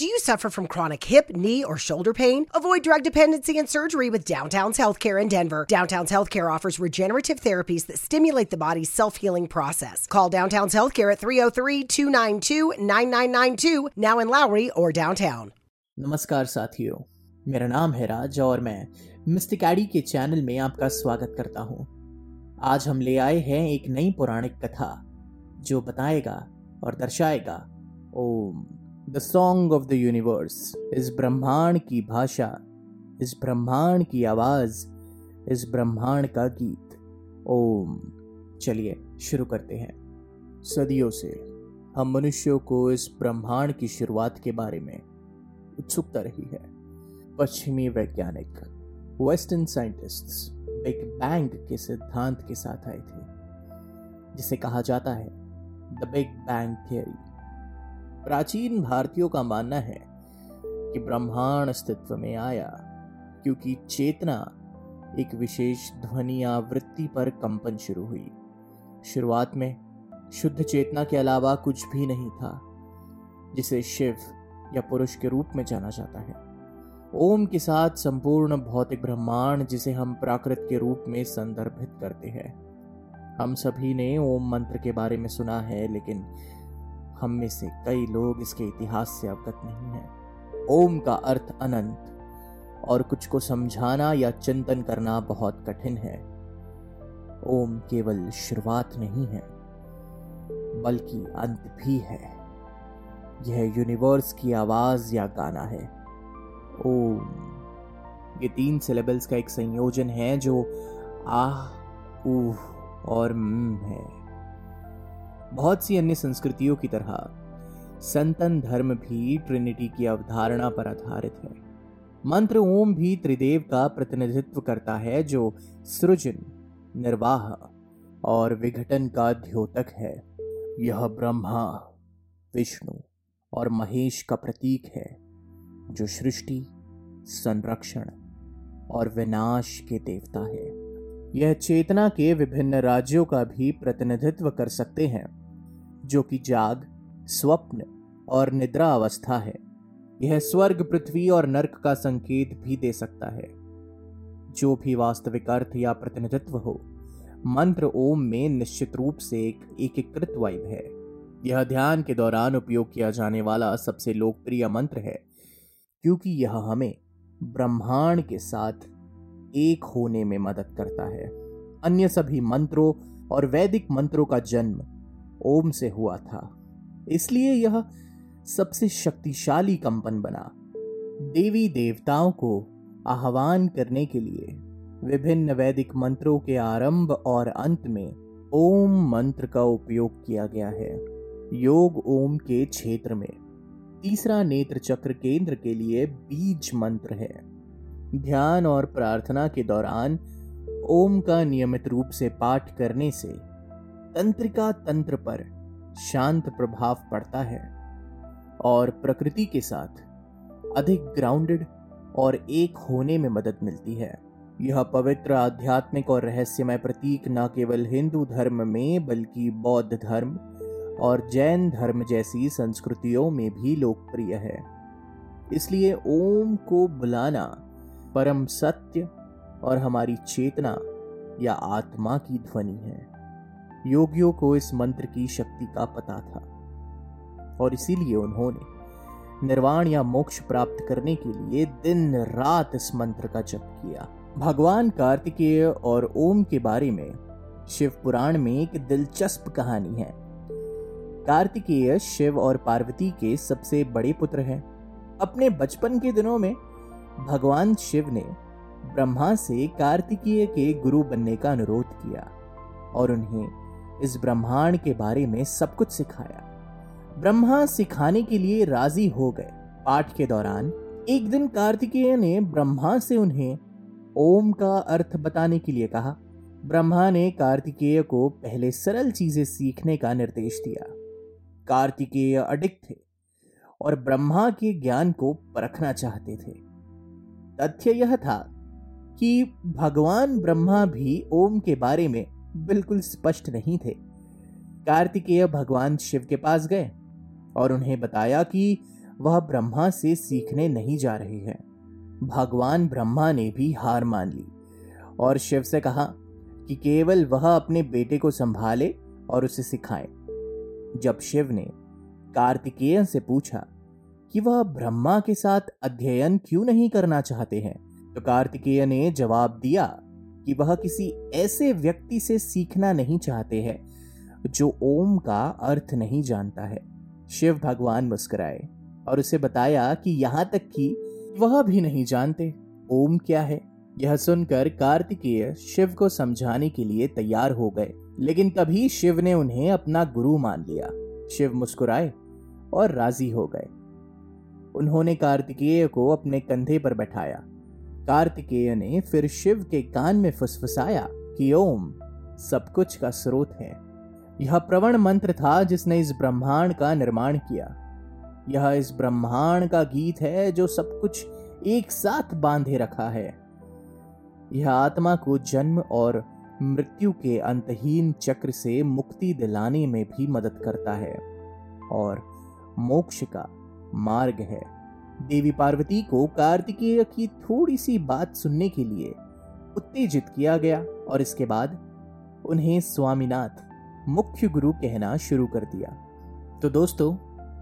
Do you suffer from chronic hip, knee, or shoulder pain? Avoid drug dependency and surgery with Downtown's Healthcare in Denver. Downtown's Healthcare offers regenerative therapies that stimulate the body's self healing process. Call Downtown's Healthcare at 303 292 9992, now in Lowry or downtown. नमस्कार साथियों मेरा नाम है राज और मैं मिस्टिकैडी के channel में आपका स्वागत करता हूं। आज हम ले आए हैं एक नई पौराणिक कथा जो बताएगा और दर्शाएगा ओम the song of the universe इस ब्रह्मांड की भाषा इस ब्रह्मांड की आवाज़ इस ब्रह्मांड का गीत ओम चलिए, शुरू करते हैं। सदियों से हम मनुष्यों को इस ब्रह्मांड की शुरुआत के बारे में उत्सुकता रही है। पश्चिमी वैज्ञानिक वेस्टर्न साइंटिस्ट्स बिग बैंग के सिद्धांत के साथ आए थे, जिसे कहा जाता है द बिग बैंग थियरी प्राचीन भारतीयों का मानना है कि ब्रह्मांड अस्तित्व में आया क्योंकि चेतना एक विशेष ध्वनि आवृत्ति पर कंपन शुरू हुई। शुरुआत में शुद्ध चेतना के अलावा कुछ भी नहीं था, जिसे शिव या पुरुष के रूप में जाना जाता है। ओम के साथ संपूर्ण भौतिक ब्रह्मांड जिसे हम प्राकृत के रूप में संदर्भित करते हैं। हम सभी ने ओम मंत्र के बारे में सुना है, लेकिन हम में से कई लोग इसके इतिहास से अवगत नहीं हैं। ओम का अर्थ अनंत, और कुछ को समझाना या चिंतन करना बहुत कठिन है। ओम केवल शुरुआत नहीं है, बल्कि अंत भी है। यह यूनिवर्स की आवाज़ या गाना है। ओम, ये तीन सिलेबल्स का एक संयोजन है जो आह ऊह और म है। बहुत सी अन्य संस्कृतियों की तरह, संतन धर्म भी ट्रिनिटी की अवधारणा पर आधारित है। मंत्र ओम भी त्रिदेव का प्रतिनिधित्व करता है, जो सृजन, निर्वाह और विघटन का द्योतक है। यह ब्रह्मा, विष्णु और महेश का प्रतीक है, जो सृष्टि, संरक्षण और विनाश के देवता है। यह चेतना के विभिन्न राज्यों का भी प्रतिनिधित्व कर सकते हैं। जो कि जाग, स्वप्न और निद्रा अवस्था है। यह स्वर्ग, पृथ्वी और नर्क का संकेत भी दे सकता है। जो भी वास्तविक अर्थ या प्रतिनिधित्व हो, मंत्र ओम में निश्चित रूप से एक एकीकृत वाइब है। यह ध्यान के दौरान उपयोग किया जाने वाला सबसे लोकप्रिय मंत्र है, क्योंकि यह हमें ब्रह्मांड के साथ एक होने में मदद करता है। अन्य सभी मंत्रों और वैदिक मंत्रों का जन्म ओम से हुआ था। इसलिए यह सबसे शक्तिशाली कंपन बना। देवी देवताओं को आह्वान करने के लिए विभिन्न वैदिक मंत्रों के आरंभ और अंत में ओम मंत्र का उपयोग किया गया है। योग ओम के क्षेत्र में। तीसरा नेत्र चक्र केंद्र के लिए बीज मंत्र है। ध्यान और प्रार्थना के दौरान ओम का नियमित रूप से पाठ करने से तंत्रिका तंत्र पर शांत प्रभाव पड़ता है और प्रकृति के साथ अधिक ग्राउंडेड और एक होने में मदद मिलती है। यह पवित्र आध्यात्मिक और रहस्यमय प्रतीक न केवल हिंदू धर्म में बल्कि बौद्ध धर्म और जैन धर्म जैसी संस्कृतियों में भी लोकप्रिय है। इसलिए ओम को बुलाना परम सत्य और हमारी चेतना या आत्मा की ध्वनि है। योगियों को इस मंत्र की शक्ति का पता था। और इसीलिए उन्होंने निर्वाण या मोक्ष प्राप्त करने के लिए दिन रात इस मंत्र का जप किया। भगवान कार्तिकेय और ओम के बारे में शिव पुराण में एक दिलचस्प कहानी है। कार्तिकेय शिव और पार्वती के सबसे बड़े पुत्र हैं। अपने बचपन के दिनों में भगवान शिव ने ब्रह्मा से कार्तिकेय के गुरु बनने का अनुरोध किया और उन्हें इस ब्रह्मांड के बारे में सब कुछ सिखाया। ब्रह्मा सिखाने के लिए राज़ी हो गए। पाठ के दौरान एक दिन कार्तिकेय ने ब्रह्मा से उन्हें ओम का अर्थ बताने के लिए कहा। ब्रह्मा ने कार्तिकेय को पहले सरल चीज़ें सीखने का निर्देश दिया। कार्तिकेय अडिक थे और ब्रह्मा के ज्ञान को परखना चाहते थे। तथ्य यह था कि भगवान ब्रह्मा भी ओम के बारे में बिल्कुल स्पष्ट नहीं थे। कार्तिकेय भगवान शिव के पास गए और उन्हें बताया कि वह ब्रह्मा से सीखने नहीं जा रहे हैं। भगवान ब्रह्मा ने भी हार मान ली और शिव से कहा कि केवल वह अपने बेटे को संभाले और उसे सिखाए। जब शिव ने कार्तिकेय से पूछा कि वह ब्रह्मा के साथ अध्ययन क्यों नहीं करना चाहते हैं तो कार्तिकेय ने जवाब दिया कि वह किसी ऐसे व्यक्ति से सीखना नहीं चाहते हैं, जो ओम का अर्थ नहीं जानता है। शिव भगवान मुस्कुराए और उसे बताया कि यहाँ तक कि वह भी नहीं जानते ओम क्या है। यह सुनकर कार्तिकेय शिव को समझाने के लिए तैयार हो गए, लेकिन तभी शिव ने उन्हें अपना गुरु मान लिया। शिव मुस्कुराए और राज़ी हो गए। उन्होंने कार्तिकेय को अपने कंधे पर बैठाया। कार्तिकेय ने फिर शिव के कान में फुसफुसाया कि ओम, सब कुछ का स्रोत है। यह प्रवण मंत्र था जिसने इस ब्रह्मांड का निर्माण किया। यह इस ब्रह्मांड का गीत है जो सब कुछ एक साथ बांधे रखा है। यह आत्मा को जन्म और मृत्यु के अंतहीन चक्र से मुक्ति दिलाने में भी मदद करता है और मोक्ष का मार्ग है। देवी पार्वती को कार्तिकेय की थोड़ी सी बात सुनने के लिए उत्तेजित किया गया और इसके बाद उन्हें स्वामीनाथ, मुख्य गुरु कहना शुरू कर दिया। तो दोस्तों,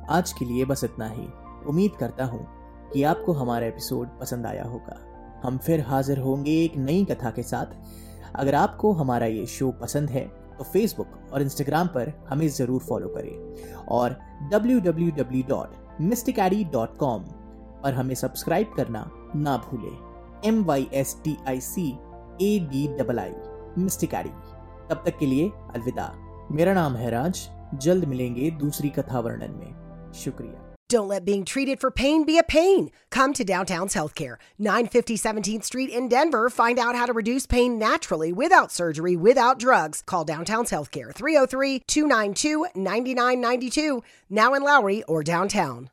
आज के लिए बस इतना ही। उम्मीद करता हूँ कि आपको हमारा एपिसोड पसंद आया होगा। हम फिर हाजिर होंगे एक नई कथा के साथ। अगर आपको हमारा ये शो पसंद है तो फेसबुक और इंस्टाग्राम पर हमें ज़रूर फॉलो करें। और www.mysticaddy.com पर हमें सब्सक्राइब करना ना भूलें M Y S T I C A D double I Mysticadii तब तक के लिए अलविदा मेरा नाम है राज जल्द मिलेंगे दूसरी कथा वर्णन में शुक्रिया Don't let being treated for pain be a pain. Come to Downtown's Healthcare, 950 17th Street in Denver. Find out how to reduce pain naturally without surgery, without drugs. Call Downtown's Healthcare, 303 292 9992, now in Lowry or downtown.